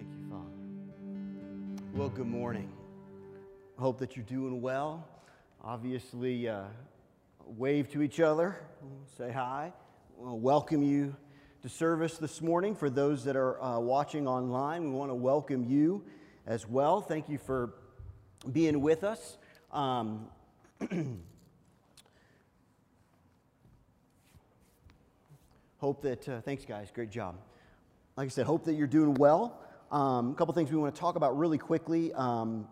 Thank you, Father. Well, good morning. Hope that you're doing well. Obviously, uh, wave to each other, say hi. We'll welcome you to service this morning. For those that are uh, watching online, we want to welcome you as well. Thank you for being with us. Um, hope that, uh, thanks, guys. Great job. Like I said, hope that you're doing well. Um, a couple things we want to talk about really quickly um,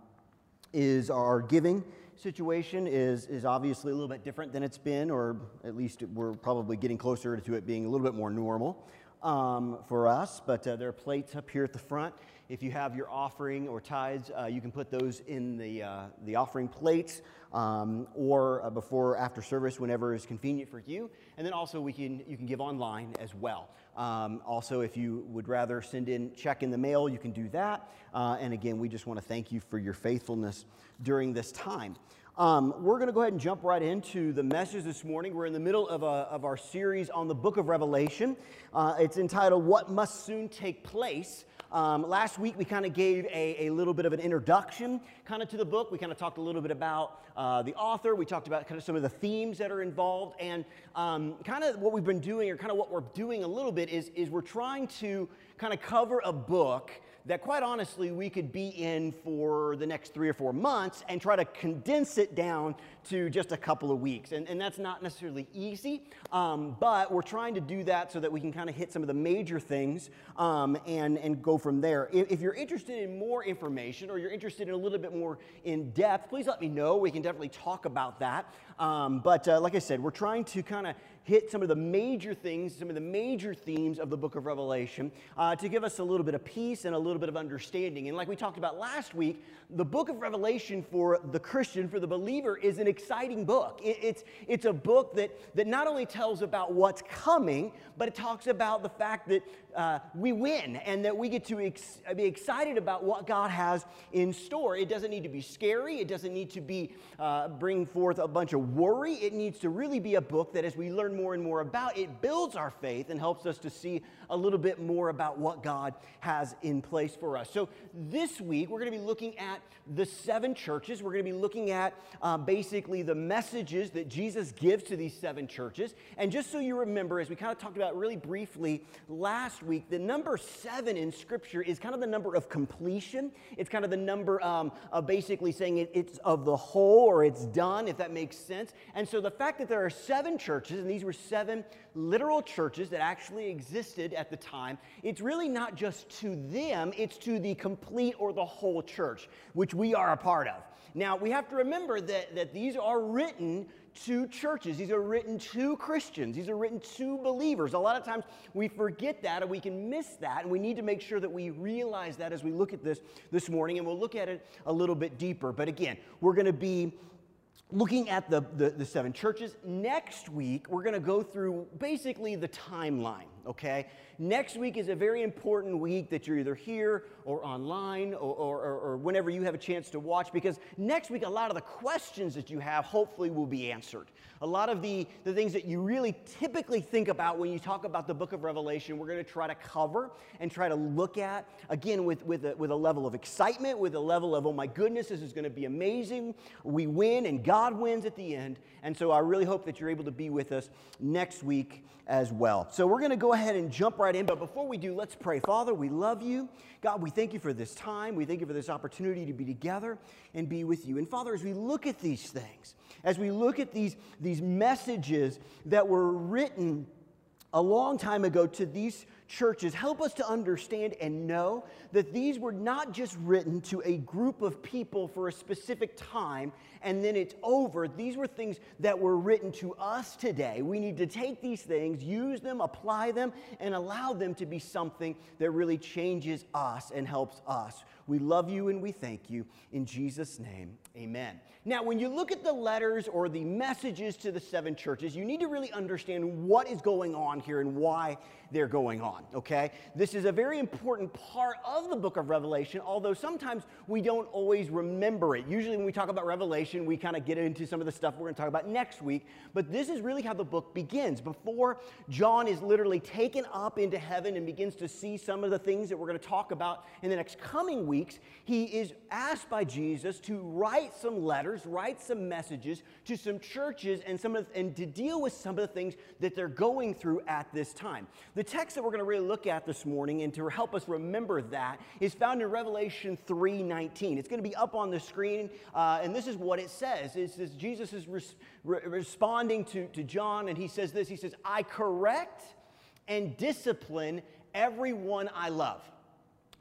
is our giving situation is, is obviously a little bit different than it's been, or at least we're probably getting closer to it being a little bit more normal um, for us. But uh, there are plates up here at the front. If you have your offering or tithes, uh, you can put those in the, uh, the offering plates um, or uh, before after service, whenever is convenient for you. And then also we can, you can give online as well. Um, also, if you would rather send in check in the mail, you can do that. Uh, and again, we just want to thank you for your faithfulness during this time. Um, we're going to go ahead and jump right into the message this morning. We're in the middle of, a, of our series on the book of Revelation. Uh, it's entitled What Must Soon Take Place. Um, last week, we kind of gave a, a, little bit of an introduction kind of to the book. We kind of talked a little bit about uh, the author. We talked about kind of some of the themes that are involved. And um, kind of what we've been doing, or kind of what we're doing a little bit, is, is we're trying to kind of cover a book that quite honestly we could be in for the next three or four months and try to condense it down to just a couple of weeks. And, and that's not necessarily easy, um, but we're trying to do that so that we can kind of hit some of the major things um, and, and go from there. If, if, you're interested in more information or you're interested in a little bit more in depth, please let me know. We can definitely talk about that. Um, but uh, like I said, we're trying to kind of hit some of the major things, some of the major themes of the book of Revelation uh, to give us a little bit of peace and a little bit of understanding. And like we talked about last week, the book of Revelation for the Christian, for the believer, is an exciting book. It, it's, it's a book that, that not only tells about what's coming, but it talks about the fact that uh, we win and that we get to ex- be excited about what God has in store. It doesn't need to be scary, it doesn't need to be uh, bring forth a bunch of worry. It needs to really be a book that, as we learn more and more about, it builds our faith and helps us to see a little bit more about what God has in place for us. So, this week, we're going to be looking at the seven churches. We're going to be looking at uh, basically the messages that Jesus gives to these seven churches. And just so you remember, as we kind of talked about really briefly last week, the number seven in Scripture is kind of the number of completion. It's kind of the number um, of basically saying it, it's of the whole or it's done, if that makes sense. And so the fact that there are seven churches, and these were seven literal churches that actually existed at the time, it's really not just to them, it's to the complete or the whole church, which we are a part of. Now, we have to remember that, that these are written to churches. These are written to Christians. These are written to believers. A lot of times we forget that and we can miss that, and we need to make sure that we realize that as we look at this this morning, and we'll look at it a little bit deeper. But again, we're going to be looking at the, the, the, seven churches. Next week, we're going to go through basically the timeline, okay? Next week is a very important week that you're either here or online or, or, or, whenever you have a chance to watch because next week, a lot of the questions that you have hopefully will be answered. A lot of the, the things that you really typically think about when you talk about the book of Revelation, we're going to try to cover and try to look at, again, with, with, a, with a level of excitement, with a level of, oh my goodness, this is going to be amazing. We win and God wins at the end. And so I really hope that you're able to be with us next week as well. So we're going to go ahead and jump right in. But before we do, let's pray. Father, we love you. God, we thank you for this time. We thank you for this opportunity to be together and be with you. And Father, as we look at these things, as we look at these, these messages that were written a long time ago to these churches, help us to understand and know that these were not just written to a group of people for a specific time and then it's over. These were things that were written to us today. We need to take these things, use them, apply them, and allow them to be something that really changes us and helps us. We love you and we thank you. In Jesus' name, amen. Now, when you look at the letters or the messages to the seven churches, you need to really understand what is going on here and why they're going on. Okay? This is a very important part of the book of Revelation, although sometimes we don't always remember it. Usually, when we talk about Revelation, we kind of get into some of the stuff we're going to talk about next week, but this is really how the book begins. Before John is literally taken up into heaven and begins to see some of the things that we're going to talk about in the next coming weeks, he is asked by Jesus to write some letters, write some messages to some churches and, some of, and to deal with some of the things that they're going through at this time. The text that we're going to really look at this morning and to help us remember that is found in Revelation 3:19. It's going to be up on the screen, uh, and this is what it says. It says Jesus is res- re- responding to, to John, and he says this. He says, "I correct and discipline everyone I love.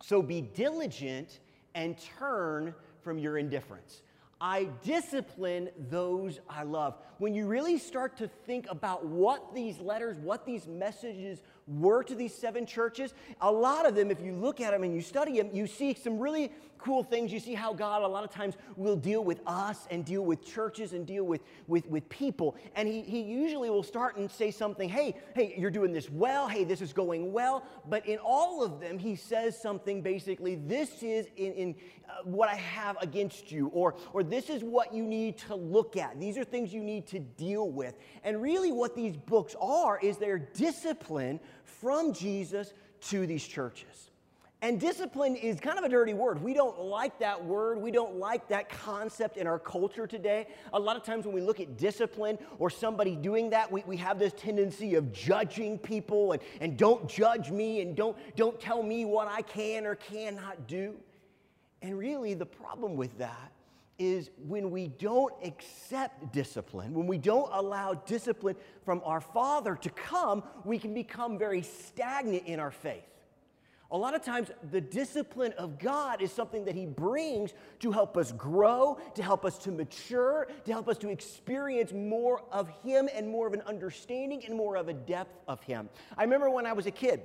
So be diligent and turn from your indifference." I discipline those I love. When you really start to think about what these letters, what these messages were to these seven churches, a lot of them, if you look at them and you study them, you see some really cool things. You see how God, a lot of times, will deal with us and deal with churches and deal with, with, with people. And he, he usually will start and say something, hey, hey, you're doing this well. Hey, this is going well. But in all of them, he says something basically, this is in, in uh, what I have against you, or, or this is what you need to look at. These are things you need to deal with. And really, what these books are is they're discipline from Jesus to these churches. And discipline is kind of a dirty word. We don't like that word. We don't like that concept in our culture today. A lot of times when we look at discipline or somebody doing that, we, we have this tendency of judging people and, and don't judge me and don't, don't tell me what I can or cannot do. And really, the problem with that is when we don't accept discipline, when we don't allow discipline from our Father to come, we can become very stagnant in our faith. A lot of times, the discipline of God is something that He brings to help us grow, to help us to mature, to help us to experience more of Him and more of an understanding and more of a depth of Him. I remember when I was a kid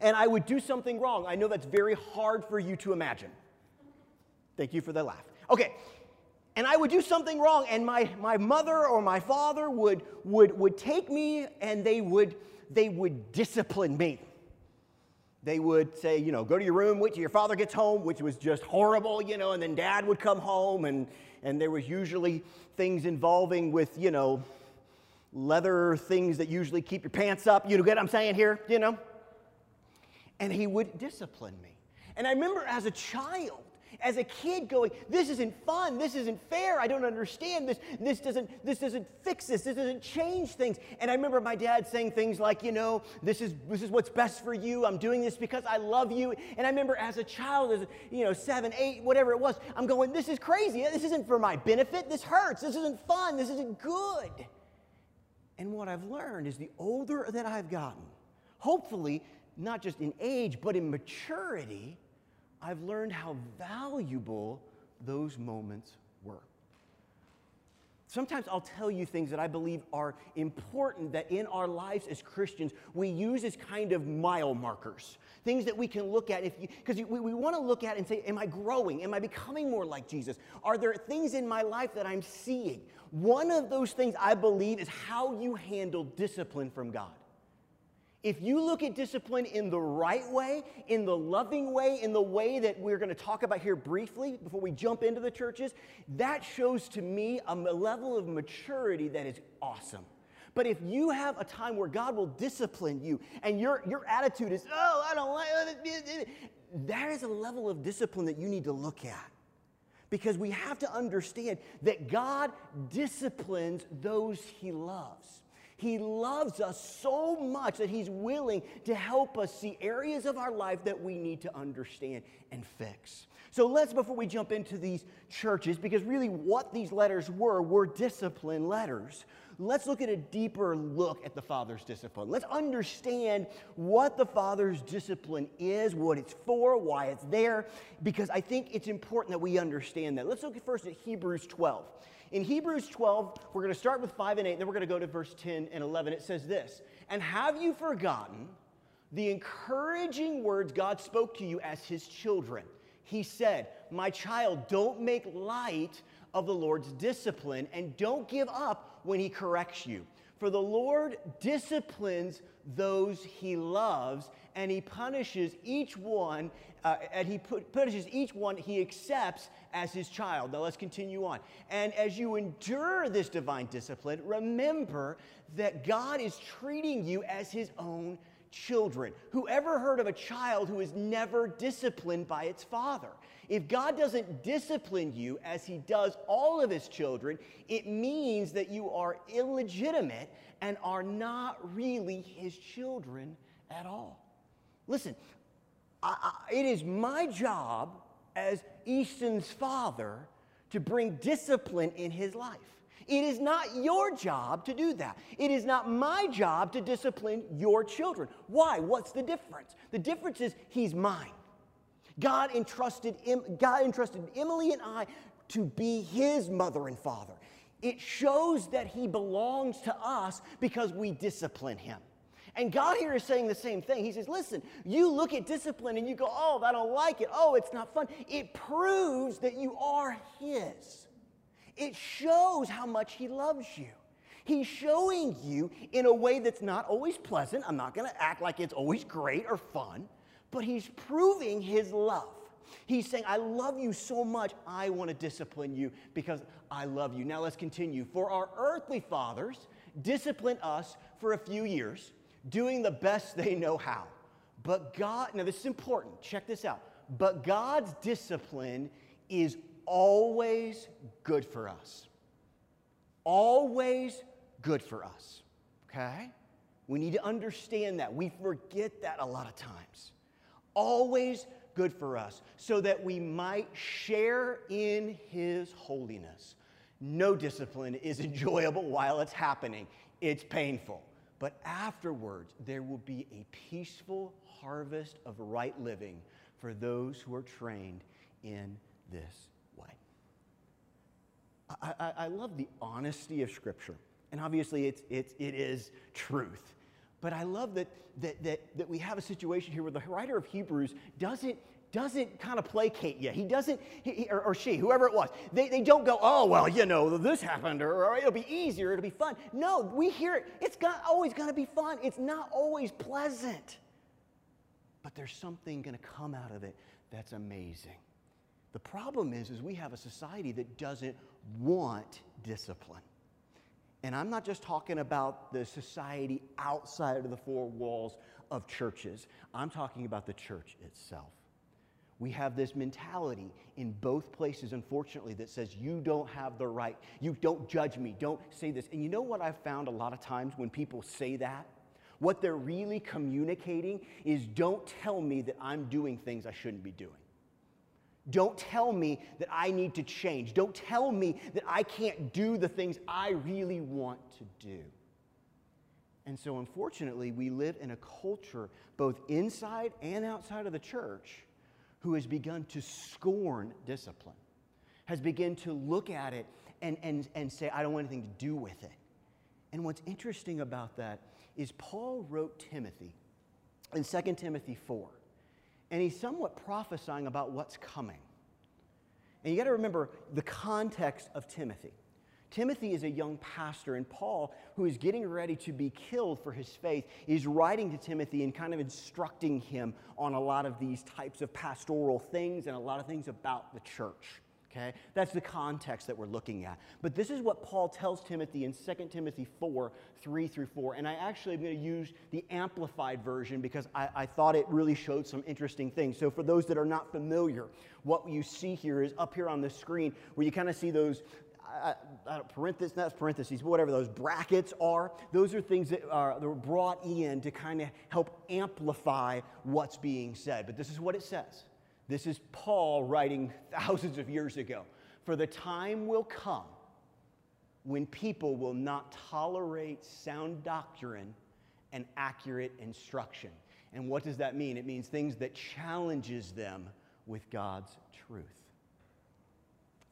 and I would do something wrong. I know that's very hard for you to imagine. Thank you for the laugh. Okay. And I would do something wrong, and my, my mother or my father would, would, would take me and they would, they would discipline me. They would say, you know, go to your room, wait till your father gets home, which was just horrible, you know, and then dad would come home, and, and there was usually things involving with, you know, leather things that usually keep your pants up. You know, get what I'm saying here, you know? And he would discipline me. And I remember as a child, as a kid going, this isn't fun, this isn't fair, I don't understand this, this doesn't, this doesn't fix this, this doesn't change things. And I remember my dad saying things like, you know, this is this is what's best for you, I'm doing this because I love you. And I remember as a child, as you know, seven, eight, whatever it was, I'm going, this is crazy, this isn't for my benefit, this hurts, this isn't fun, this isn't good. And what I've learned is the older that I've gotten, hopefully, not just in age, but in maturity, I've learned how valuable those moments were. Sometimes I'll tell you things that I believe are important that in our lives as Christians we use as kind of mile markers. Things that we can look at if because we, we want to look at and say, Am I growing? Am I becoming more like Jesus? Are there things in my life that I'm seeing? One of those things I believe is how you handle discipline from God. If you look at discipline in the right way, in the loving way, in the way that we're going to talk about here briefly before we jump into the churches, that shows to me a level of maturity that is awesome. But if you have a time where God will discipline you and your, your attitude is, oh, I don't like that is a level of discipline that you need to look at. Because we have to understand that God disciplines those he loves. He loves us so much that He's willing to help us see areas of our life that we need to understand and fix. So let's, before we jump into these churches, because really what these letters were, were discipline letters. Let's look at a deeper look at the Father's discipline. Let's understand what the Father's discipline is, what it's for, why it's there, because I think it's important that we understand that. Let's look first at Hebrews 12. In Hebrews 12, we're going to start with 5 and 8, then we're going to go to verse 10 and 11. It says this And have you forgotten the encouraging words God spoke to you as his children? He said, My child, don't make light of the Lord's discipline and don't give up when he corrects you. For the Lord disciplines those he loves, and he punishes each one, uh, and he punishes each one he accepts as his child. Now let's continue on. And as you endure this divine discipline, remember that God is treating you as his own children. Whoever heard of a child who is never disciplined by its father? If God doesn't discipline you as he does all of his children, it means that you are illegitimate and are not really his children at all. Listen, I, it is my job as Easton's father to bring discipline in his life. It is not your job to do that. It is not my job to discipline your children. Why? What's the difference? The difference is he's mine. God entrusted, God entrusted Emily and I to be his mother and father. It shows that he belongs to us because we discipline him. And God here is saying the same thing. He says, Listen, you look at discipline and you go, Oh, I don't like it. Oh, it's not fun. It proves that you are His. It shows how much He loves you. He's showing you in a way that's not always pleasant. I'm not going to act like it's always great or fun, but He's proving His love. He's saying, I love you so much, I want to discipline you because I love you. Now let's continue. For our earthly fathers discipline us for a few years, doing the best they know how. But God, now this is important, check this out. But God's discipline is always good for us. Always good for us. Okay? We need to understand that. We forget that a lot of times. Always good for us, so that we might share in His holiness. No discipline is enjoyable while it's happening, it's painful. But afterwards, there will be a peaceful harvest of right living for those who are trained in this I, I, I love the honesty of Scripture. And obviously, it's, it's, it is truth. But I love that, that, that, that we have a situation here where the writer of Hebrews doesn't, doesn't kind of placate you. He doesn't, he, or, or, she, whoever it was, they, they don't go, oh, well, you know, this happened, or, or it'll be easier, it'll be fun. No, we hear it. It's not always going to be fun, it's not always pleasant. But there's something going to come out of it that's amazing. The problem is, is we have a society that doesn't want discipline. And I'm not just talking about the society outside of the four walls of churches. I'm talking about the church itself. We have this mentality in both places, unfortunately, that says you don't have the right. You don't judge me. Don't say this. And you know what I've found a lot of times when people say that? What they're really communicating is don't tell me that I'm doing things I shouldn't be doing. Don't tell me that I need to change. Don't tell me that I can't do the things I really want to do. And so, unfortunately, we live in a culture, both inside and outside of the church, who has begun to scorn discipline, has begun to look at it and, and, and say, I don't want anything to do with it. And what's interesting about that is Paul wrote Timothy in 2 Timothy 4 and he's somewhat prophesying about what's coming. And you got to remember the context of Timothy. Timothy is a young pastor, and Paul, who is getting ready to be killed for his faith, is writing to Timothy and kind of instructing him on a lot of these types of pastoral things and a lot of things about the church. Okay? That's the context that we're looking at. But this is what Paul tells Timothy in 2 Timothy 4 3 through 4. And I actually am going to use the amplified version because I, I thought it really showed some interesting things. So, for those that are not familiar, what you see here is up here on the screen where you kind of see those uh, uh, parentheses, that's parentheses, whatever those brackets are, those are things that are that were brought in to kind of help amplify what's being said. But this is what it says. This is Paul writing thousands of years ago. For the time will come when people will not tolerate sound doctrine and accurate instruction. And what does that mean? It means things that challenges them with God's truth.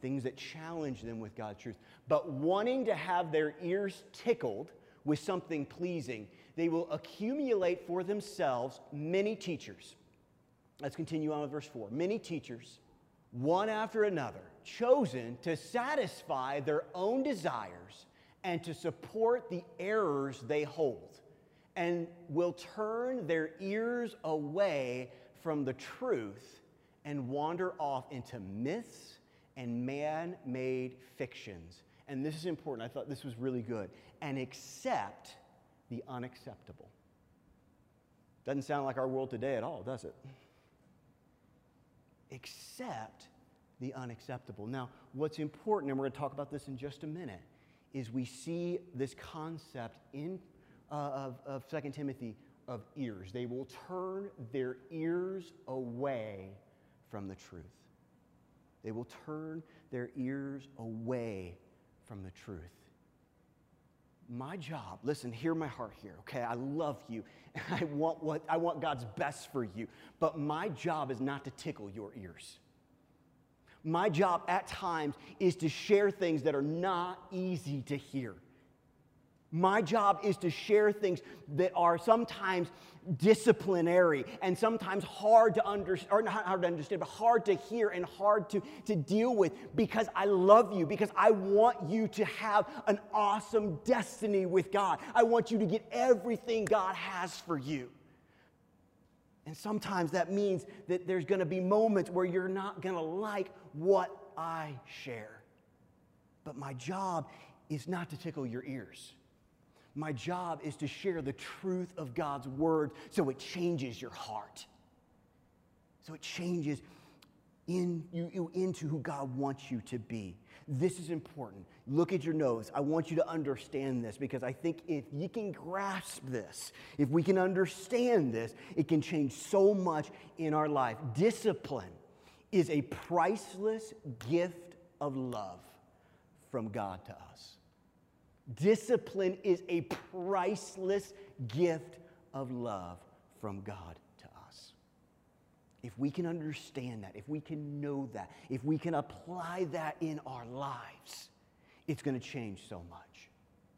Things that challenge them with God's truth. But wanting to have their ears tickled with something pleasing, they will accumulate for themselves many teachers Let's continue on with verse 4. Many teachers, one after another, chosen to satisfy their own desires and to support the errors they hold, and will turn their ears away from the truth and wander off into myths and man made fictions. And this is important. I thought this was really good. And accept the unacceptable. Doesn't sound like our world today at all, does it? Accept the unacceptable. Now, what's important, and we're going to talk about this in just a minute, is we see this concept in uh, of, of 2 Timothy of ears. They will turn their ears away from the truth. They will turn their ears away from the truth. My job, listen, hear my heart here, okay? I love you. I want what I want God's best for you. But my job is not to tickle your ears. My job at times is to share things that are not easy to hear. My job is to share things that are sometimes disciplinary and sometimes hard to understand, or not hard to understand, but hard to hear and hard to, to deal with because I love you, because I want you to have an awesome destiny with God. I want you to get everything God has for you. And sometimes that means that there's going to be moments where you're not going to like what I share. But my job is not to tickle your ears. My job is to share the truth of God's word so it changes your heart. So it changes in you, into who God wants you to be. This is important. Look at your nose. I want you to understand this because I think if you can grasp this, if we can understand this, it can change so much in our life. Discipline is a priceless gift of love from God to us. Discipline is a priceless gift of love from God to us. If we can understand that, if we can know that, if we can apply that in our lives, it's going to change so much.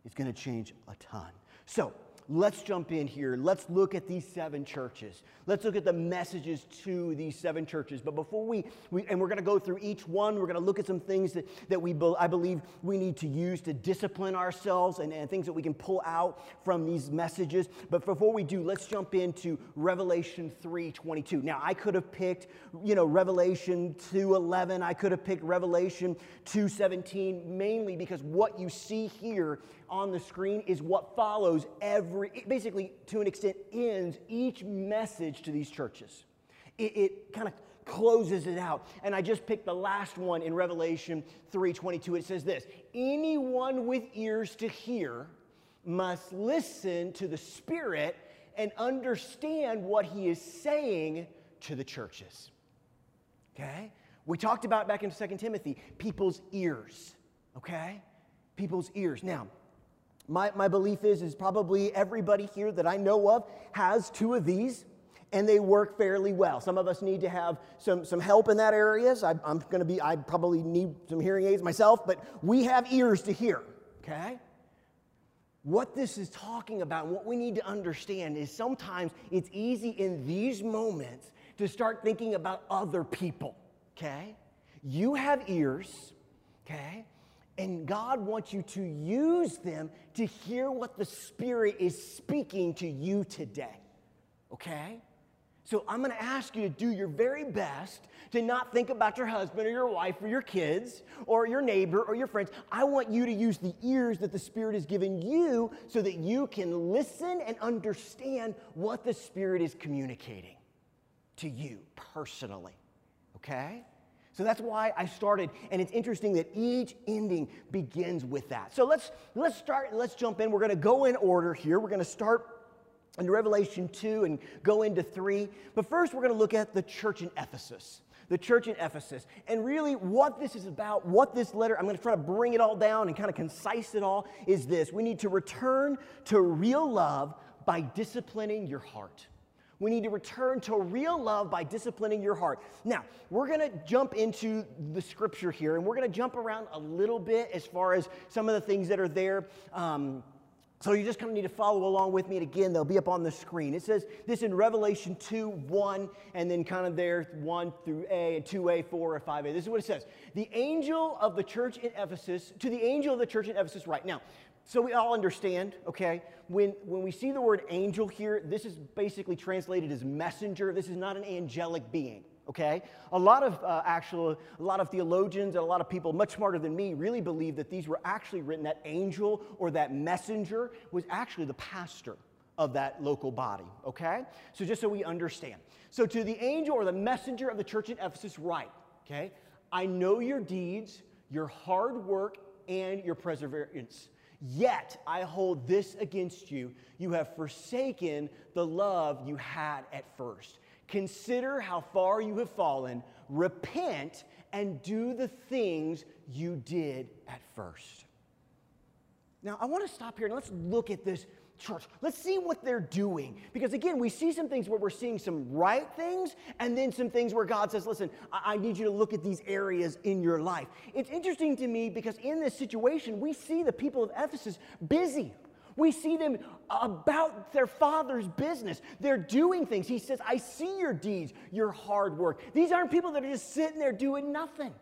It's going to change a ton. So, let's jump in here. Let's look at these seven churches. Let's look at the messages to these seven churches. But before we, we and we're going to go through each one, we're going to look at some things that, that we, I believe we need to use to discipline ourselves and, and things that we can pull out from these messages. But before we do, let's jump into Revelation 3.22. Now, I could have picked, you know, Revelation 2.11. I could have picked Revelation 2.17, mainly because what you see here on the screen is what follows every, basically, to an extent, ends each message to these churches. It, it kind of closes it out. And I just picked the last one in Revelation 3:22. It says this: anyone with ears to hear must listen to the Spirit and understand what he is saying to the churches. Okay? We talked about back in 2 Timothy, people's ears. Okay? People's ears. Now, my, my belief is, is probably everybody here that I know of has two of these and they work fairly well. Some of us need to have some, some help in that area. So I, I'm going to be, I probably need some hearing aids myself, but we have ears to hear, okay? What this is talking about, what we need to understand is sometimes it's easy in these moments to start thinking about other people, okay? You have ears, okay? And God wants you to use them to hear what the Spirit is speaking to you today. Okay? So I'm to ask you to do your very best to not think about your husband or your wife or your kids or your neighbor or your friends. I want you to use the ears that the Spirit has given you so that you can listen and understand what the Spirit is communicating to you personally. Okay? So that's why I started, and it's interesting that each ending begins with that. So let's let's start, let's jump in. We're gonna go in order here. We're gonna start in Revelation 2 and go into 3. But first, we're gonna look at the church in Ephesus. The church in Ephesus. And really, what this is about, what this letter, I'm going to try to bring it all down and kind of concise it all, is this. We need to return to real love by disciplining your heart. We need to return to real love by disciplining your heart. Now, we're going to jump into the scripture here, and we're going to jump around a little bit as far as some of the things that are there. Um, so you just kind of need to follow along with me. And again, they'll be up on the screen. It says this in Revelation 2 1, and then kind of there 1 through A, and 2A, 4, or 5A. This is what it says The angel of the church in Ephesus, to the angel of the church in Ephesus, right now, So we all understand, okay? When, when we see the word angel here, this is basically translated as messenger. This is not an angelic being, okay? A lot of uh, actual, a lot of theologians and a lot of people much smarter than me really believe that these were actually written, that angel or that messenger was actually the pastor of that local body, okay? So just so we understand. So to the angel or the messenger of the church in Ephesus, write, okay? I know your deeds, your hard work, and your perseverance. Yet I hold this against you. You have forsaken the love you had at first. Consider how far you have fallen. Repent and do the things you did at first. Now, I want to stop here and let's look at this church. Let's see what they're doing. Because again, we see some things where we're seeing some right things, and then some things where God says, listen, I, I need you to look at these areas in your life. It's interesting to me because in this situation, we see the people of Ephesus busy. We see them about their father's business. They're doing things. He says, I see your deeds, your hard work. These aren't people that are just sitting there doing nothing.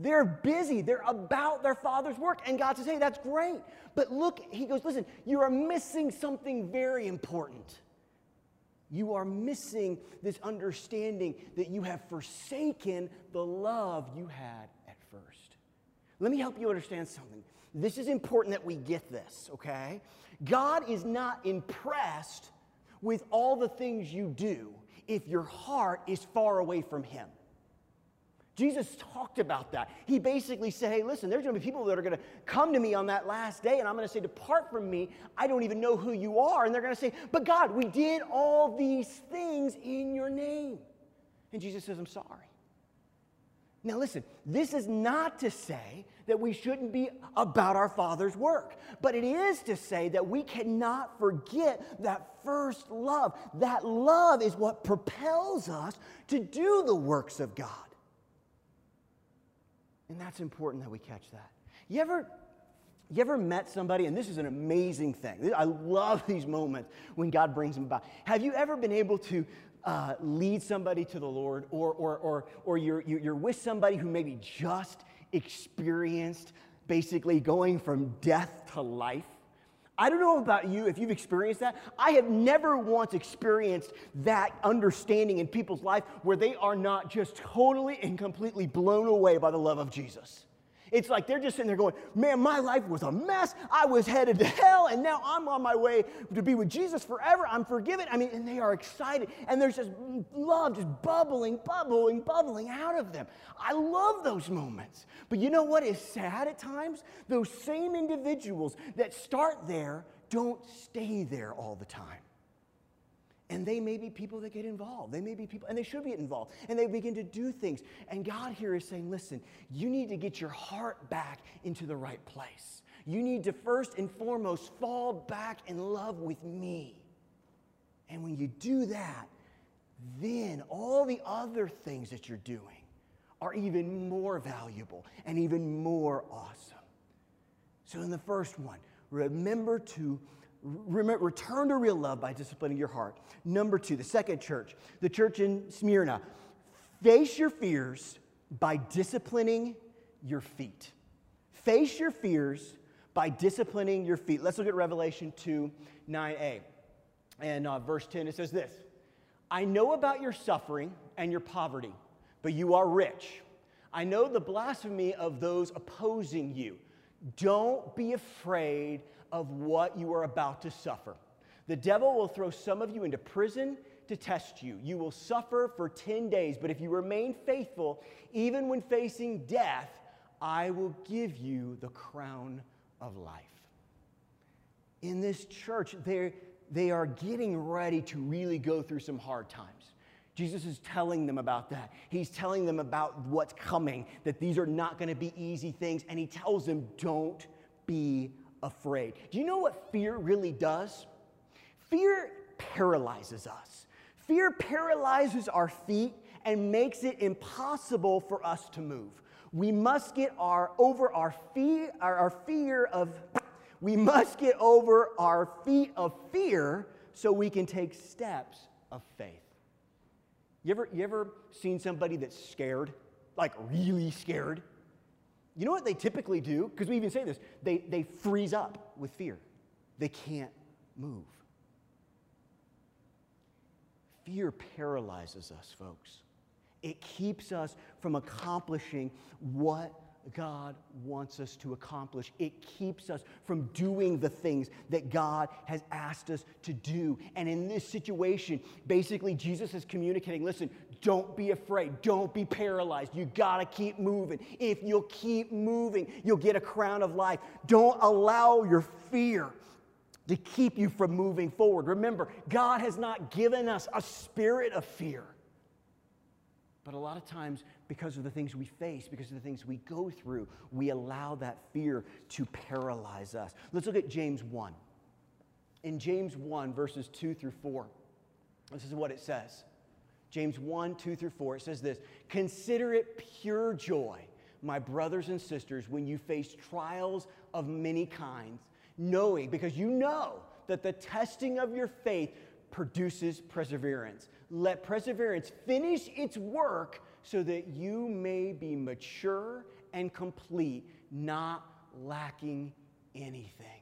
They're busy. They're about their father's work. And God says, hey, that's great. But look, he goes, listen, you are missing something very important. You are missing this understanding that you have forsaken the love you had at first. Let me help you understand something. This is important that we get this, okay? God is not impressed with all the things you do if your heart is far away from Him. Jesus talked about that. He basically said, Hey, listen, there's going to be people that are going to come to me on that last day, and I'm going to say, Depart from me. I don't even know who you are. And they're going to say, But God, we did all these things in your name. And Jesus says, I'm sorry. Now, listen, this is not to say that we shouldn't be about our Father's work, but it is to say that we cannot forget that first love. That love is what propels us to do the works of God. And that's important that we catch that. You ever you ever met somebody, and this is an amazing thing. I love these moments when God brings them about. Have you ever been able to uh, lead somebody to the Lord, or, or, or, or you're, you're with somebody who maybe just experienced basically going from death to life? I don't know about you if you've experienced that. I have never once experienced that understanding in people's life where they are not just totally and completely blown away by the love of Jesus. It's like they're just sitting there going, Man, my life was a mess. I was headed to hell, and now I'm on my way to be with Jesus forever. I'm forgiven. I mean, and they are excited, and there's just love just bubbling, bubbling, bubbling out of them. I love those moments. But you know what is sad at times? Those same individuals that start there don't stay there all the time. And they may be people that get involved. They may be people, and they should be involved. And they begin to do things. And God here is saying, listen, you need to get your heart back into the right place. You need to first and foremost fall back in love with me. And when you do that, then all the other things that you're doing are even more valuable and even more awesome. So, in the first one, remember to Remember, return to real love by disciplining your heart. Number two, the second church, the church in Smyrna. Face your fears by disciplining your feet. Face your fears by disciplining your feet. Let's look at Revelation 2 9a. And uh, verse 10, it says this I know about your suffering and your poverty, but you are rich. I know the blasphemy of those opposing you. Don't be afraid of what you are about to suffer. The devil will throw some of you into prison to test you. You will suffer for 10 days, but if you remain faithful, even when facing death, I will give you the crown of life. In this church, they are getting ready to really go through some hard times. Jesus is telling them about that. He's telling them about what's coming, that these are not going to be easy things, and he tells them, don't be afraid. Do you know what fear really does? Fear paralyzes us. Fear paralyzes our feet and makes it impossible for us to move. We must get our, over our fear, our, our fear of, we must get over our feet of fear so we can take steps of faith. You ever, you ever seen somebody that's scared? Like really scared? You know what they typically do? Because we even say this they, they freeze up with fear, they can't move. Fear paralyzes us, folks. It keeps us from accomplishing what God wants us to accomplish. It keeps us from doing the things that God has asked us to do. And in this situation, basically, Jesus is communicating listen, don't be afraid. Don't be paralyzed. You got to keep moving. If you'll keep moving, you'll get a crown of life. Don't allow your fear to keep you from moving forward. Remember, God has not given us a spirit of fear. But a lot of times, because of the things we face, because of the things we go through, we allow that fear to paralyze us. Let's look at James 1. In James 1, verses 2 through 4, this is what it says. James 1, 2 through 4, it says this Consider it pure joy, my brothers and sisters, when you face trials of many kinds, knowing, because you know that the testing of your faith produces perseverance. Let perseverance finish its work so that you may be mature and complete, not lacking anything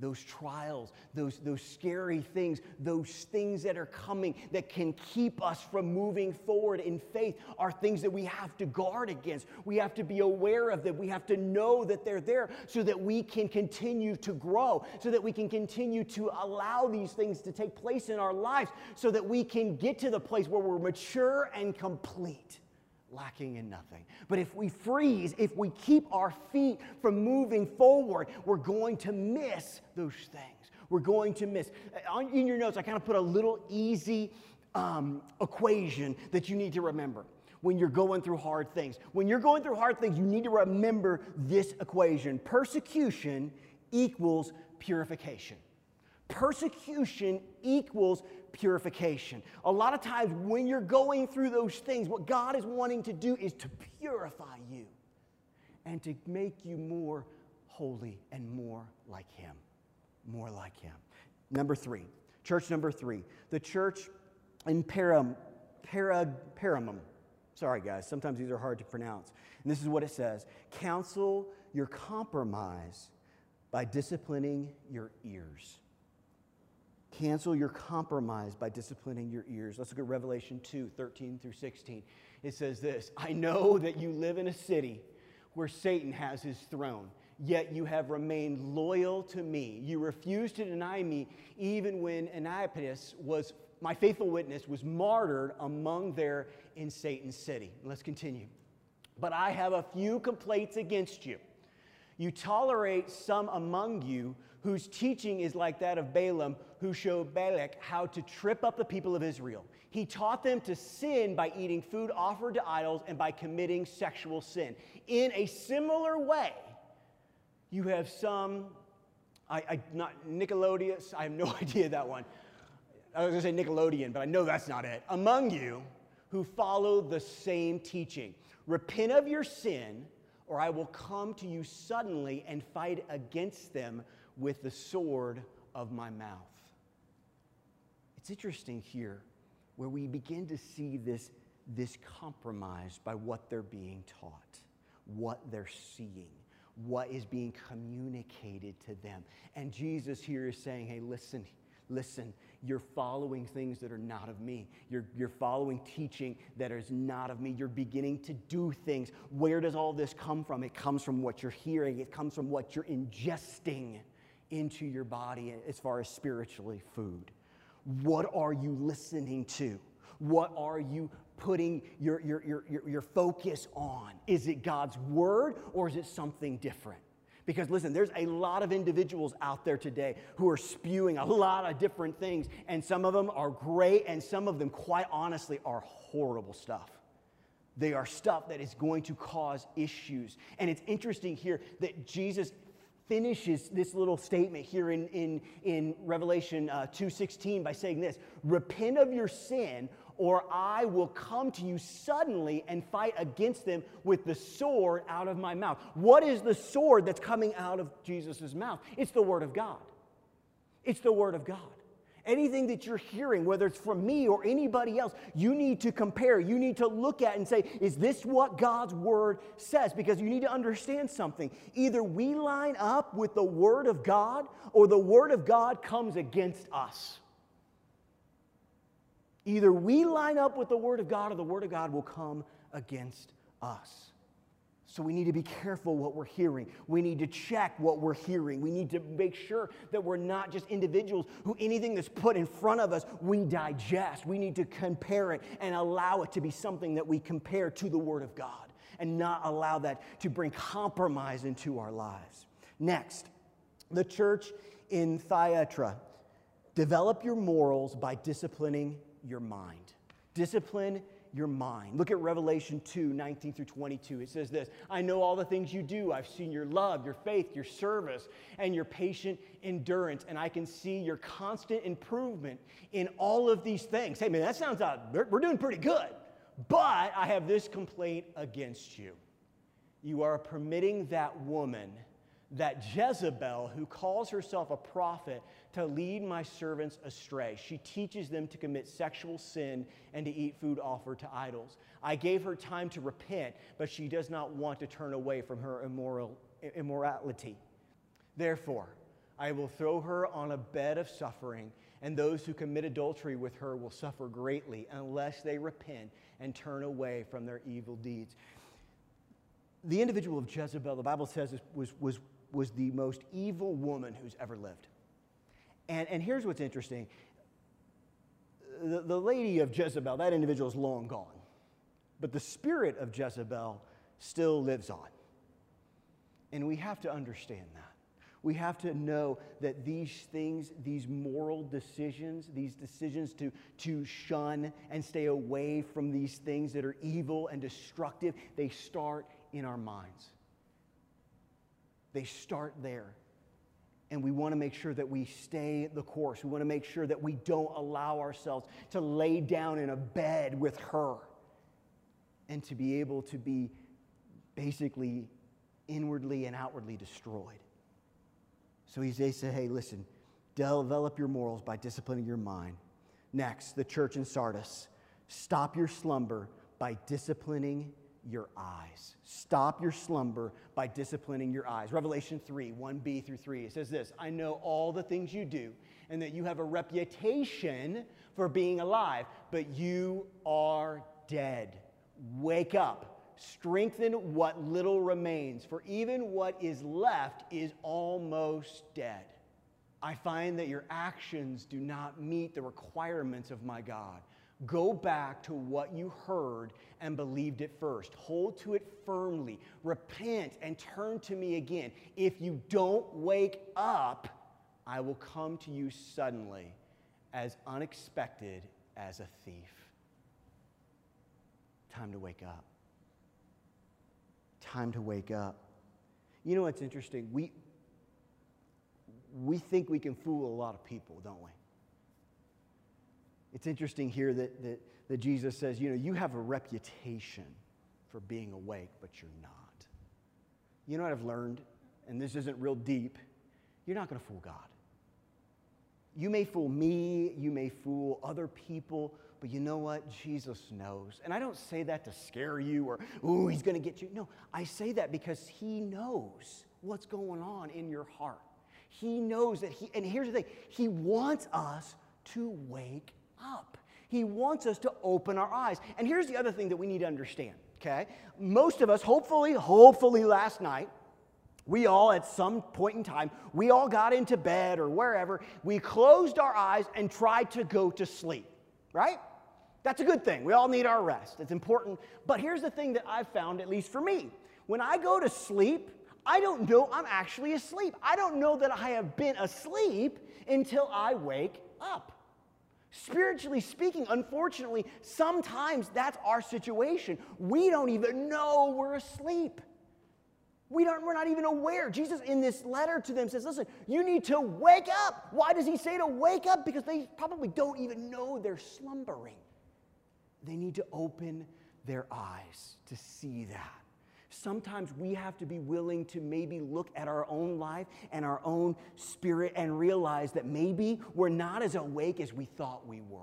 those trials, those, those scary things, those things that are coming that can keep us from moving forward in faith are things that we have to guard against. We have to be aware of them. We have to know that they're there so that we can continue to grow, so that we can continue to allow these things to take place in our lives, so that we can get to the place where we're mature and complete lacking in nothing. But if we freeze, if we keep our feet from moving forward, we're going to miss those things. We're going to miss. Uh, in your notes, I kind of put a little easy um, equation that you need to remember when you're going through hard things. When you're going through hard things, you need to remember this equation persecution equals purification. Persecution equals purification. A lot of times when you're going through those things, what God is wanting to do is to purify you and to make you more holy and more like Him. More like Him. Number three, church number three, the church in Param, Para, Paramum. Sorry, guys, sometimes these are hard to pronounce. And this is what it says Counsel your compromise by disciplining your ears. Cancel your compromise by disciplining your ears. Let's look at Revelation 2 13 through 16. It says this I know that you live in a city where Satan has his throne, yet you have remained loyal to me. You refused to deny me even when Antipas was my faithful witness was martyred among there in Satan's city. Let's continue. But I have a few complaints against you. You tolerate some among you whose teaching is like that of Balaam, who showed Balak how to trip up the people of Israel. He taught them to sin by eating food offered to idols and by committing sexual sin. In a similar way, you have some, I, I not Nickelodeon, I have no idea that one. I was going to say Nickelodeon, but I know that's not it. Among you who follow the same teaching. Repent of your sin, or I will come to you suddenly and fight against them with the sword of my mouth. It's interesting here where we begin to see this, this compromise by what they're being taught, what they're seeing, what is being communicated to them. And Jesus here is saying, hey, listen, listen, you're following things that are not of me. You're, you're following teaching that is not of me. You're beginning to do things. Where does all this come from? It comes from what you're hearing, it comes from what you're ingesting into your body as far as spiritually food? What are you listening to? What are you putting your, your, your, your, focus on? Is it God's word or is it something different? Because listen, there's a lot of individuals out there today who are spewing a lot of different things, and some of them are great, and some of them, quite honestly, are horrible stuff. They are stuff that is going to cause issues. And it's interesting here that Jesus finishes this little statement here in, in, in Revelation uh, 2.16 by saying this, repent of your sin or I will come to you suddenly and fight against them with the sword out of my mouth. What is the sword that's coming out of Jesus' mouth? It's the Word of God. It's the Word of God. Anything that you're hearing, whether it's from me or anybody else, you need to compare. You need to look at and say, is this what God's word says? Because you need to understand something. Either we line up with the word of God or the word of God comes against us. Either we line up with the word of God or the word of God will come against us. So we need to be careful what we're hearing. We need to check what we're hearing. We need to make sure that we're not just individuals who anything that's put in front of us, we digest. We need to compare it and allow it to be something that we compare to the Word of God and not allow that to bring compromise into our lives. Next, the church in Thyatira. Develop your morals by disciplining your mind. Discipline your mind. Look at Revelation 2 19 through 22. It says this I know all the things you do. I've seen your love, your faith, your service, and your patient endurance, and I can see your constant improvement in all of these things. Hey, man, that sounds, uh, we're doing pretty good. But I have this complaint against you. You are permitting that woman that Jezebel, who calls herself a prophet, to lead my servants astray. She teaches them to commit sexual sin and to eat food offered to idols. I gave her time to repent, but she does not want to turn away from her immoral, immorality. Therefore, I will throw her on a bed of suffering, and those who commit adultery with her will suffer greatly unless they repent and turn away from their evil deeds. The individual of Jezebel, the Bible says, was, was was the most evil woman who's ever lived. And, and here's what's interesting the, the lady of Jezebel, that individual is long gone, but the spirit of Jezebel still lives on. And we have to understand that. We have to know that these things, these moral decisions, these decisions to, to shun and stay away from these things that are evil and destructive, they start in our minds. They start there. And we want to make sure that we stay the course. We want to make sure that we don't allow ourselves to lay down in a bed with her and to be able to be basically inwardly and outwardly destroyed. So he says, hey, listen, develop your morals by disciplining your mind. Next, the church in Sardis. Stop your slumber by disciplining your eyes. Stop your slumber by disciplining your eyes. Revelation 3, 1b through 3. It says this I know all the things you do, and that you have a reputation for being alive, but you are dead. Wake up. Strengthen what little remains, for even what is left is almost dead. I find that your actions do not meet the requirements of my God. Go back to what you heard and believed it first. Hold to it firmly. Repent and turn to me again. If you don't wake up, I will come to you suddenly, as unexpected as a thief. Time to wake up. Time to wake up. You know what's interesting? We, we think we can fool a lot of people, don't we? It's interesting here that, that, that Jesus says, you know, you have a reputation for being awake, but you're not. You know what I've learned? And this isn't real deep. You're not going to fool God. You may fool me, you may fool other people, but you know what? Jesus knows. And I don't say that to scare you or, ooh, he's going to get you. No, I say that because he knows what's going on in your heart. He knows that he, and here's the thing, he wants us to wake up. He wants us to open our eyes. And here's the other thing that we need to understand, okay? Most of us, hopefully, hopefully last night, we all, at some point in time, we all got into bed or wherever, we closed our eyes and tried to go to sleep, right? That's a good thing. We all need our rest. It's important. But here's the thing that I've found, at least for me when I go to sleep, I don't know I'm actually asleep. I don't know that I have been asleep until I wake up. Spiritually speaking, unfortunately, sometimes that's our situation. We don't even know we're asleep. We don't, we're not even aware. Jesus, in this letter to them, says, Listen, you need to wake up. Why does he say to wake up? Because they probably don't even know they're slumbering. They need to open their eyes to see that. Sometimes we have to be willing to maybe look at our own life and our own spirit and realize that maybe we're not as awake as we thought we were.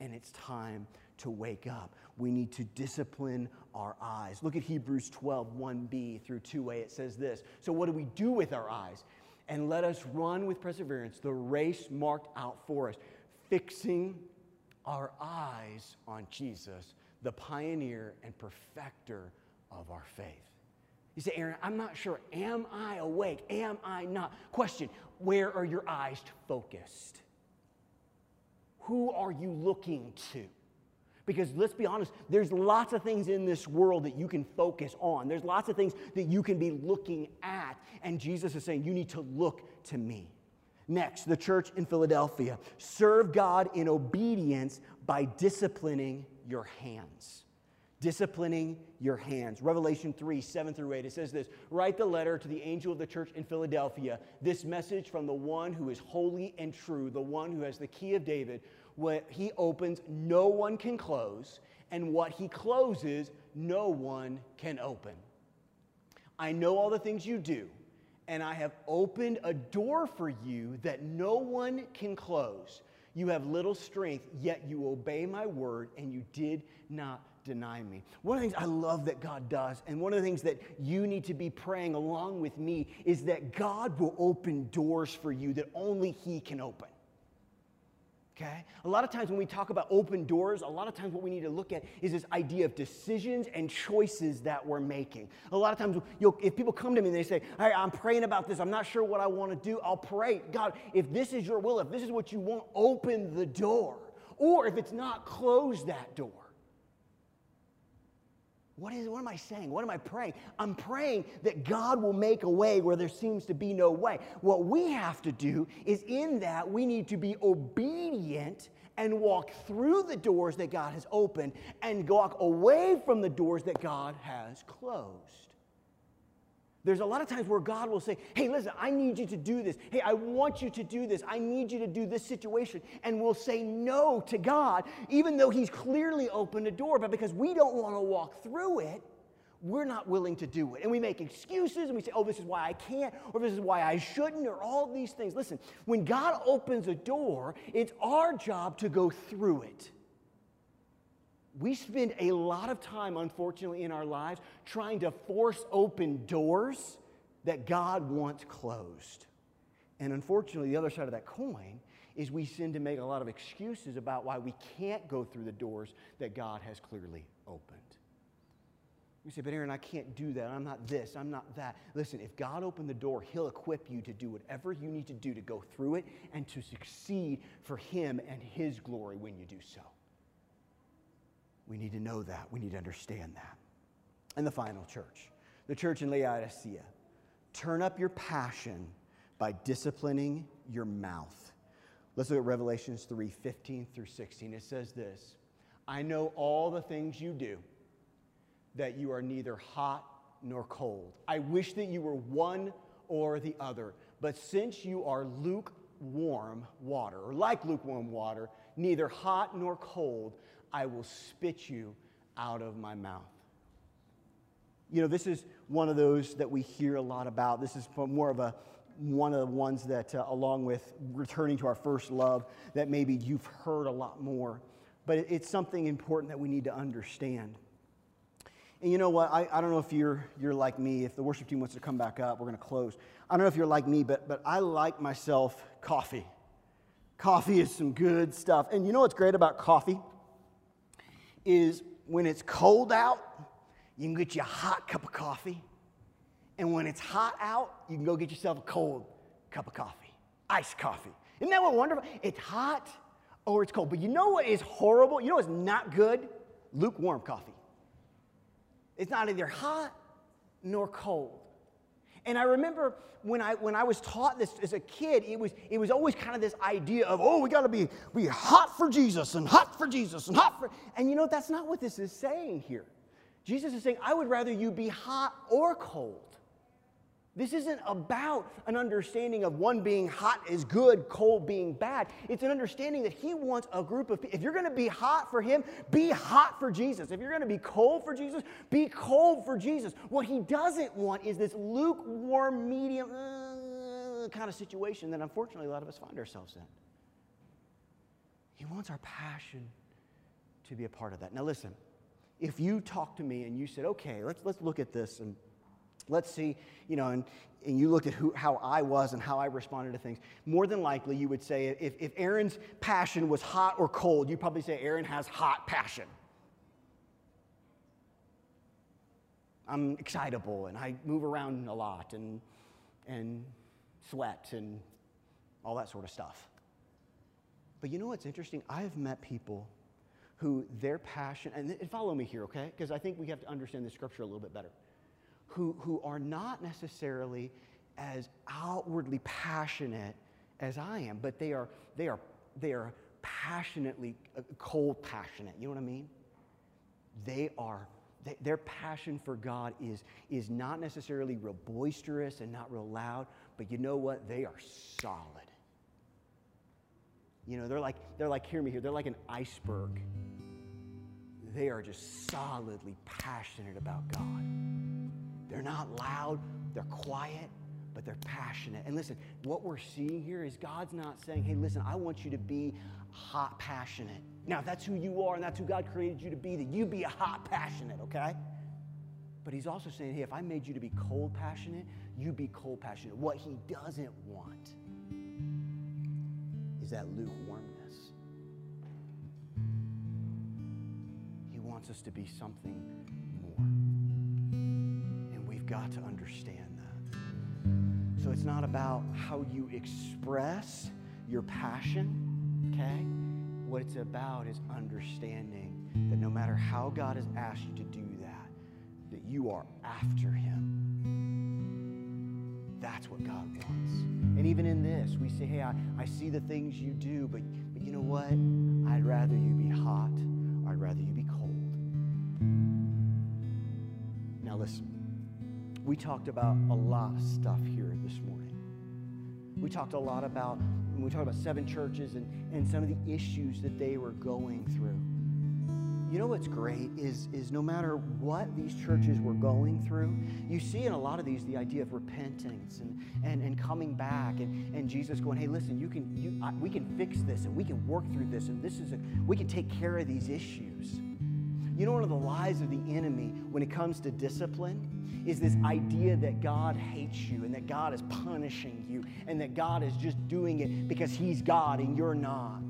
And it's time to wake up. We need to discipline our eyes. Look at Hebrews 12, 1b through 2a. It says this So, what do we do with our eyes? And let us run with perseverance the race marked out for us, fixing our eyes on Jesus, the pioneer and perfecter of our faith. You say, Aaron, I'm not sure. Am I awake? Am I not? Question Where are your eyes focused? Who are you looking to? Because let's be honest, there's lots of things in this world that you can focus on. There's lots of things that you can be looking at. And Jesus is saying, You need to look to me. Next, the church in Philadelphia serve God in obedience by disciplining your hands disciplining your hands. Revelation 3 7 through 8, it says this Write the letter to the angel of the church in Philadelphia, this message from the one who is holy and true, the one who has the key of David. What he opens, no one can close, and what he closes, no one can open. I know all the things you do, and I have opened a door for you that no one can close. You have little strength, yet you obey my word, and you did not deny me. One of the things I love that God does, and one of the things that you need to be praying along with me, is that God will open doors for you that only He can open. Okay? A lot of times when we talk about open doors, a lot of times what we need to look at is this idea of decisions and choices that we're making. A lot of times, if people come to me and they say, I'm praying about this, I'm not sure what I want to do, I'll pray, God, if this is your will, if this is what you want, open the door. Or if it's not, close that door. What, is, what am I saying? What am I praying? I'm praying that God will make a way where there seems to be no way. What we have to do is, in that, we need to be obedient and walk through the doors that God has opened and walk away from the doors that God has closed. There's a lot of times where God will say, Hey, listen, I need you to do this. Hey, I want you to do this. I need you to do this situation. And we'll say no to God, even though He's clearly opened a door. But because we don't want to walk through it, we're not willing to do it. And we make excuses and we say, Oh, this is why I can't, or this is why I shouldn't, or all these things. Listen, when God opens a door, it's our job to go through it we spend a lot of time, unfortunately, in our lives trying to force open doors that God wants closed. And unfortunately, the other side of that coin is we tend to make a lot of excuses about why we can't go through the doors that God has clearly opened. You say, but Aaron, I can't do that. I'm not this. I'm not that. Listen, if God opened the door, He'll equip you to do whatever you need to do to go through it and to succeed for Him and His glory when you do so. We need to know that. We need to understand that. And the final church, the church in Laodicea. Turn up your passion by disciplining your mouth. Let's look at Revelations 3 15 through 16. It says this I know all the things you do, that you are neither hot nor cold. I wish that you were one or the other. But since you are lukewarm water, or like lukewarm water, neither hot nor cold, I will spit you out of my mouth. You know, this is one of those that we hear a lot about. This is more of a one of the ones that, uh, along with returning to our first love, that maybe you've heard a lot more. But it's something important that we need to understand. And you know what? I, I don't know if you're, you're like me. If the worship team wants to come back up, we're going to close. I don't know if you're like me, but, but I like myself coffee. Coffee is some good stuff. And you know what's great about coffee? Is when it's cold out, you can get you a hot cup of coffee. And when it's hot out, you can go get yourself a cold cup of coffee, iced coffee. Isn't that what wonderful? It's hot or it's cold. But you know what is horrible? You know what's not good? Lukewarm coffee. It's not either hot nor cold. And I remember when I, when I was taught this as a kid, it was, it was always kind of this idea of, oh, we got to be, be hot for Jesus and hot for Jesus and hot for. And you know, that's not what this is saying here. Jesus is saying, I would rather you be hot or cold. This isn't about an understanding of one being hot is good, cold being bad. It's an understanding that he wants a group of people. If you're going to be hot for him, be hot for Jesus. If you're going to be cold for Jesus, be cold for Jesus. What he doesn't want is this lukewarm, medium uh, kind of situation that unfortunately a lot of us find ourselves in. He wants our passion to be a part of that. Now, listen, if you talk to me and you said, okay, let's, let's look at this and let's see, you know, and, and you looked at who, how I was and how I responded to things, more than likely you would say if, if Aaron's passion was hot or cold, you'd probably say Aaron has hot passion. I'm excitable and I move around a lot and, and sweat and all that sort of stuff. But you know what's interesting? I have met people who their passion, and follow me here, okay? Because I think we have to understand the scripture a little bit better who, who are not necessarily as outwardly passionate as I am, but they are, they are, they are passionately, uh, cold passionate. You know what I mean? They are, their passion for God is, is not necessarily real boisterous and not real loud, but you know what? They are solid. You know, they're like, they're like, hear me here, they're like an iceberg. They are just solidly passionate about God. They're not loud, they're quiet, but they're passionate. And listen, what we're seeing here is God's not saying, hey, listen, I want you to be hot passionate. Now, if that's who you are and that's who God created you to be, that you be a hot passionate, okay? But he's also saying, hey, if I made you to be cold passionate, you be cold passionate. What he doesn't want is that lukewarmness. He wants us to be something got to understand that. So it's not about how you express your passion, okay? What it's about is understanding that no matter how God has asked you to do that, that you are after Him. That's what God wants. And even in this, we say, hey, I, I see the things you do, but, but you know what? I'd rather you be hot, I'd rather you be cold. Now, listen we talked about a lot of stuff here this morning. We talked a lot about, we talked about seven churches and, and some of the issues that they were going through. You know what's great is, is no matter what these churches were going through, you see in a lot of these the idea of repentance and, and, and coming back and, and Jesus going, hey, listen, you can, you, I, we can fix this and we can work through this and this is a, we can take care of these issues. You know, one of the lies of the enemy when it comes to discipline is this idea that God hates you and that God is punishing you and that God is just doing it because He's God and you're not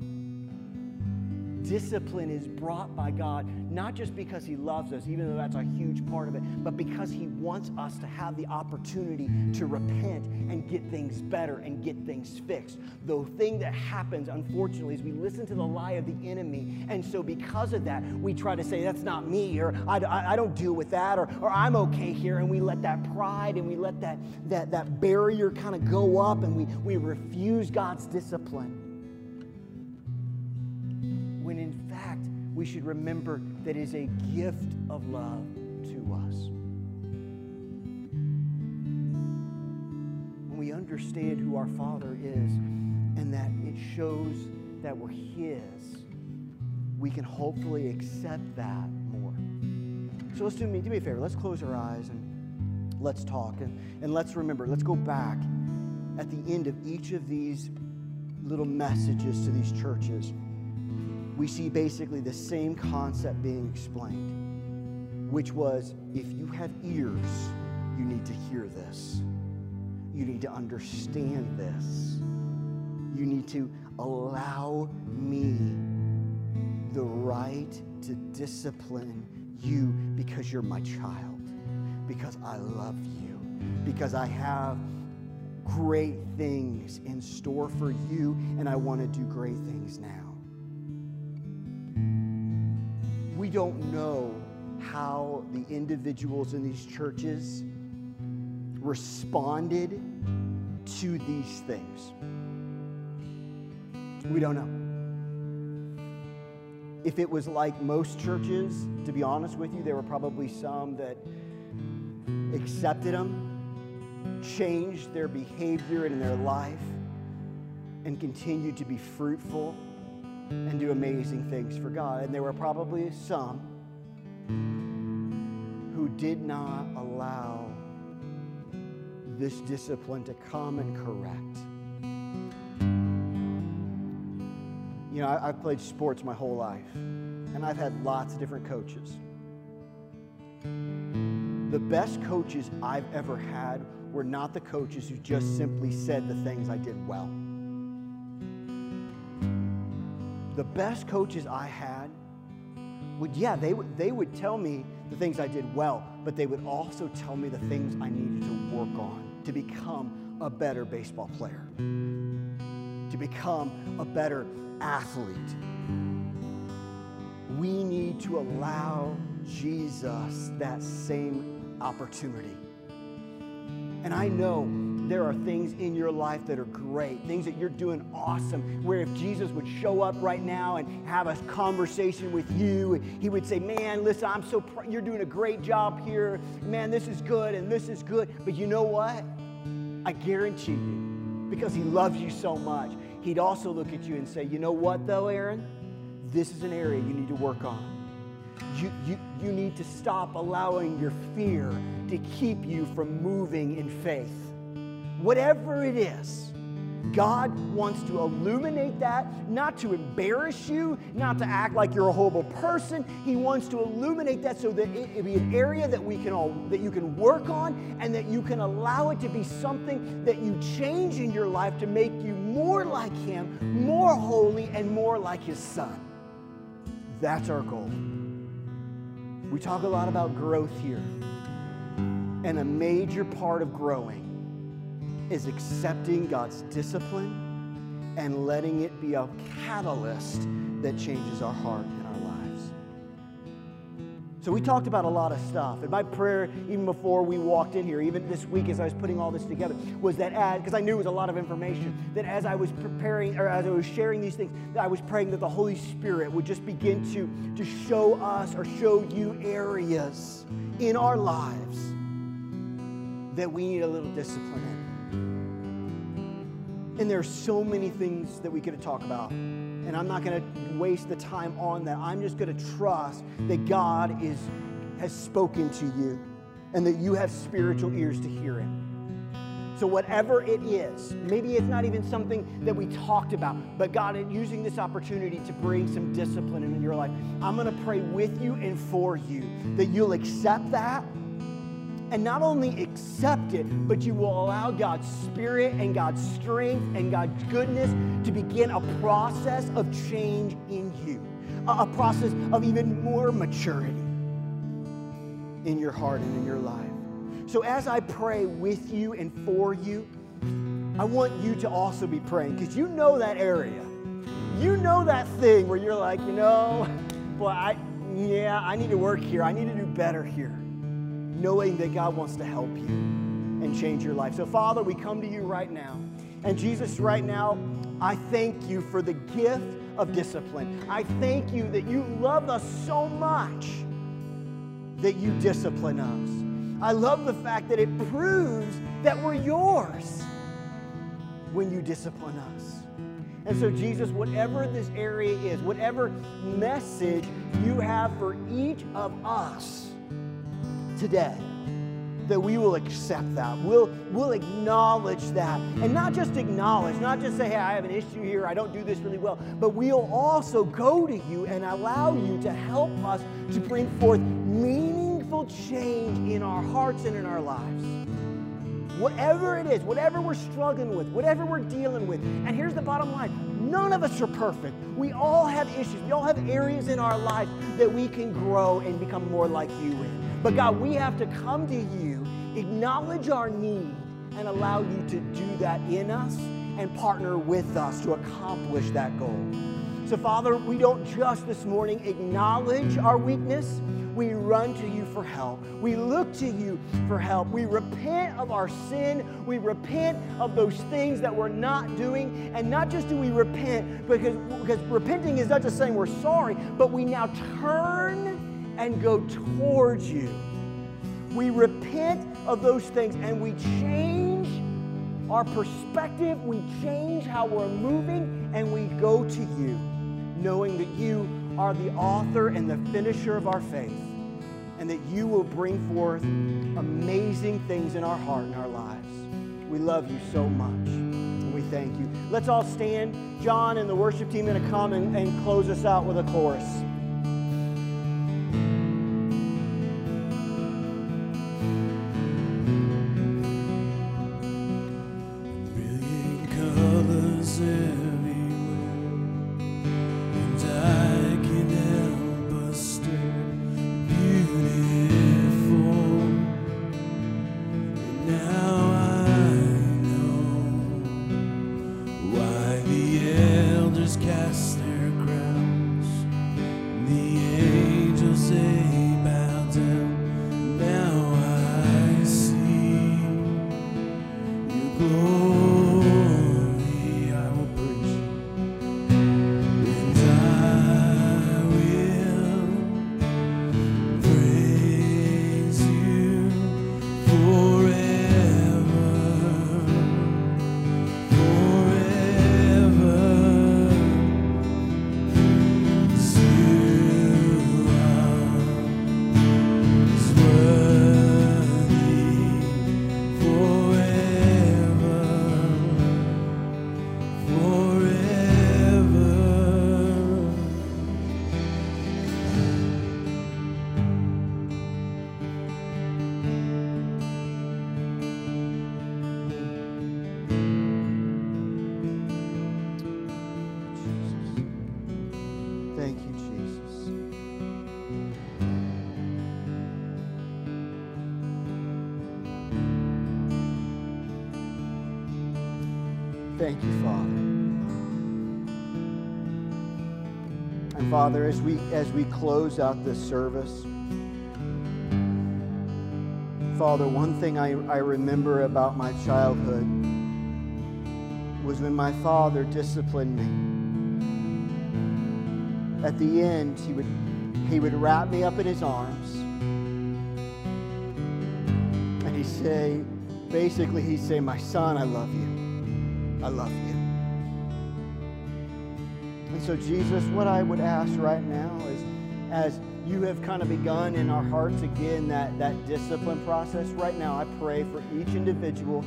discipline is brought by God, not just because He loves us, even though that's a huge part of it, but because He wants us to have the opportunity to repent and get things better and get things fixed. The thing that happens, unfortunately, is we listen to the lie of the enemy. And so, because of that, we try to say, that's not me, or I, I, I don't deal with that, or, or I'm okay here. And we let that pride and we let that, that, that barrier kind of go up and we, we refuse God's discipline we should remember that is a gift of love to us. When we understand who our Father is and that it shows that we're His, we can hopefully accept that more. So let's do me, do me a favor. Let's close our eyes and let's talk. And, and let's remember, let's go back at the end of each of these little messages to these churches we see basically the same concept being explained, which was if you have ears, you need to hear this. You need to understand this. You need to allow me the right to discipline you because you're my child, because I love you, because I have great things in store for you, and I want to do great things now. Don't know how the individuals in these churches responded to these things. We don't know. If it was like most churches, to be honest with you, there were probably some that accepted them changed their behavior in their life and continued to be fruitful and do amazing things for God. And there were probably some who did not allow this discipline to come and correct. You know, I, have played sports my whole life, and I've had lots of different coaches. The best coaches I've ever had were not the coaches who just simply said the things I did well. The best coaches I had would, yeah, they would, they would tell me the things I did well, but they would also tell me the things I needed to work on to become a better baseball player, to become a better athlete. We need to allow Jesus that same opportunity. And I know there are things in your life that are great, things that you're doing awesome, where if Jesus would show up right now and have a conversation with you, he would say, Man, listen, I'm so, pr- you're doing a great job here. Man, this is good and this is good. But you know what? I guarantee you, because he loves you so much, he'd also look at you and say, You know what, though, Aaron? This is an area you need to work on. You, you, you need to stop allowing your fear to keep you from moving in faith. Whatever it is, God wants to illuminate that, not to embarrass you, not to act like you're a horrible person. He wants to illuminate that so that it, be an area that we can all that you can work on and that you can allow it to be something that you change in your life to make you more like him, more holy and more like his son. That's our goal. We talk a lot about growth here. And a major part of growing is accepting God's discipline and letting it be a catalyst that changes our heart and our lives. So, we talked about a lot of stuff. And my prayer, even before we walked in here, even this week as I was putting all this together, was that as, because I knew it was a lot of information, that as I was preparing or as I was sharing these things, that I was praying that the Holy Spirit would just begin to, to show us or show you areas in our lives that we need a little discipline in. And there are so many things that we could talk about. And I'm not going to waste the time on that. I'm just going to trust that God is, has spoken to you and that you have spiritual ears to hear Him. So, whatever it is, maybe it's not even something that we talked about, but God is using this opportunity to bring some discipline in your life. I'm going to pray with you and for you that you'll accept that and not only accept it, but you will allow God's Spirit and God's strength and God's goodness to begin a process of change in you, a process of even more maturity in your heart and in your life. So, as I pray with you and for you, I want you to also be praying because you know that area. You know that thing where you're like, you know, boy, I, yeah, I need to work here. I need to do better here knowing that God wants to help you and change your life. So, Father, we come to you right now. And Jesus, right now, I thank you for the gift of discipline. I thank you that you love us so much that you discipline us. I love the fact that it proves that we're yours when you discipline us. And so, Jesus, whatever this area is, whatever message you have for each of us, today that we will accept that. We'll, we'll acknowledge that. And not just acknowledge, not just say, hey, I have an issue here, I don't do this really well, but we'll also go to you and allow you to help us to bring forth meaningful change in our hearts and in our lives. Whatever it is, whatever we're struggling with, whatever we're dealing with. And here's the bottom line none of us are perfect. We all have issues, we all have areas in our life that we can grow and become more like you in. But God, we have to come to you, acknowledge our need, and allow you to do that in us and partner with us to accomplish that goal. So, Father, we don't just this morning acknowledge our weakness. We run to you for help. We look to you for help. We repent of our sin. We repent of those things that we're not doing. And not just do we repent, because, because repenting is not just saying we're sorry, but we now turn and go towards you. we repent of those things and we change our perspective, we change how we're moving, and we go to you, knowing that you are the author and the finisher of our faith, and that you will bring forth amazing things in our heart and our lives. We love you so much, we thank you. Let's all stand. John and the worship team going to come and, and close us out with a chorus. cast their crowns. The angels sing. Thank you, Father. And Father, as we as we close out this service, Father, one thing I, I remember about my childhood was when my father disciplined me. At the end, he would he would wrap me up in his arms and he'd say, basically, he'd say, My son, I love you. I love you. And so, Jesus, what I would ask right now is as you have kind of begun in our hearts again that, that discipline process, right now I pray for each individual,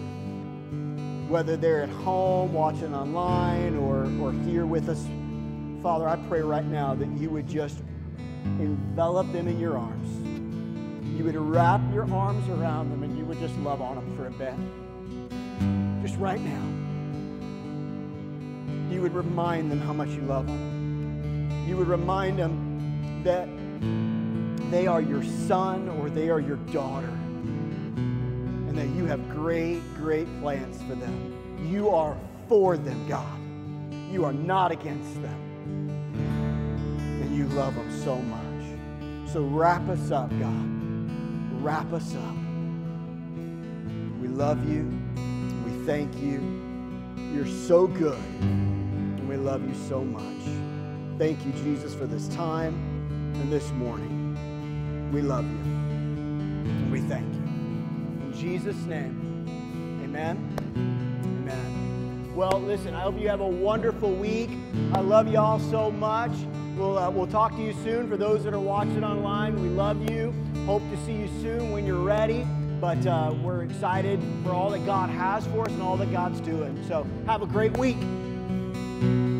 whether they're at home, watching online, or, or here with us. Father, I pray right now that you would just envelop them in your arms. You would wrap your arms around them and you would just love on them for a bit. Just right now you would remind them how much you love them. You would remind them that they are your son or they are your daughter and that you have great, great plans for them. You are for them, God. You are not against them. And you love them so much. So wrap us up, God. Wrap us up. We love you. We thank you. You're so good we love you so much. Thank you, Jesus, for this time and this morning. We love you. And we thank you. In Jesus' name, amen. Amen. Well, listen, I hope you have a wonderful week. I love you all so much. We'll, uh, we'll talk to you soon. For those that are watching online, we love you. Hope to see you soon when you're ready. But uh, we're excited for all that God has for us and all that God's doing. So have a great week. Thank you.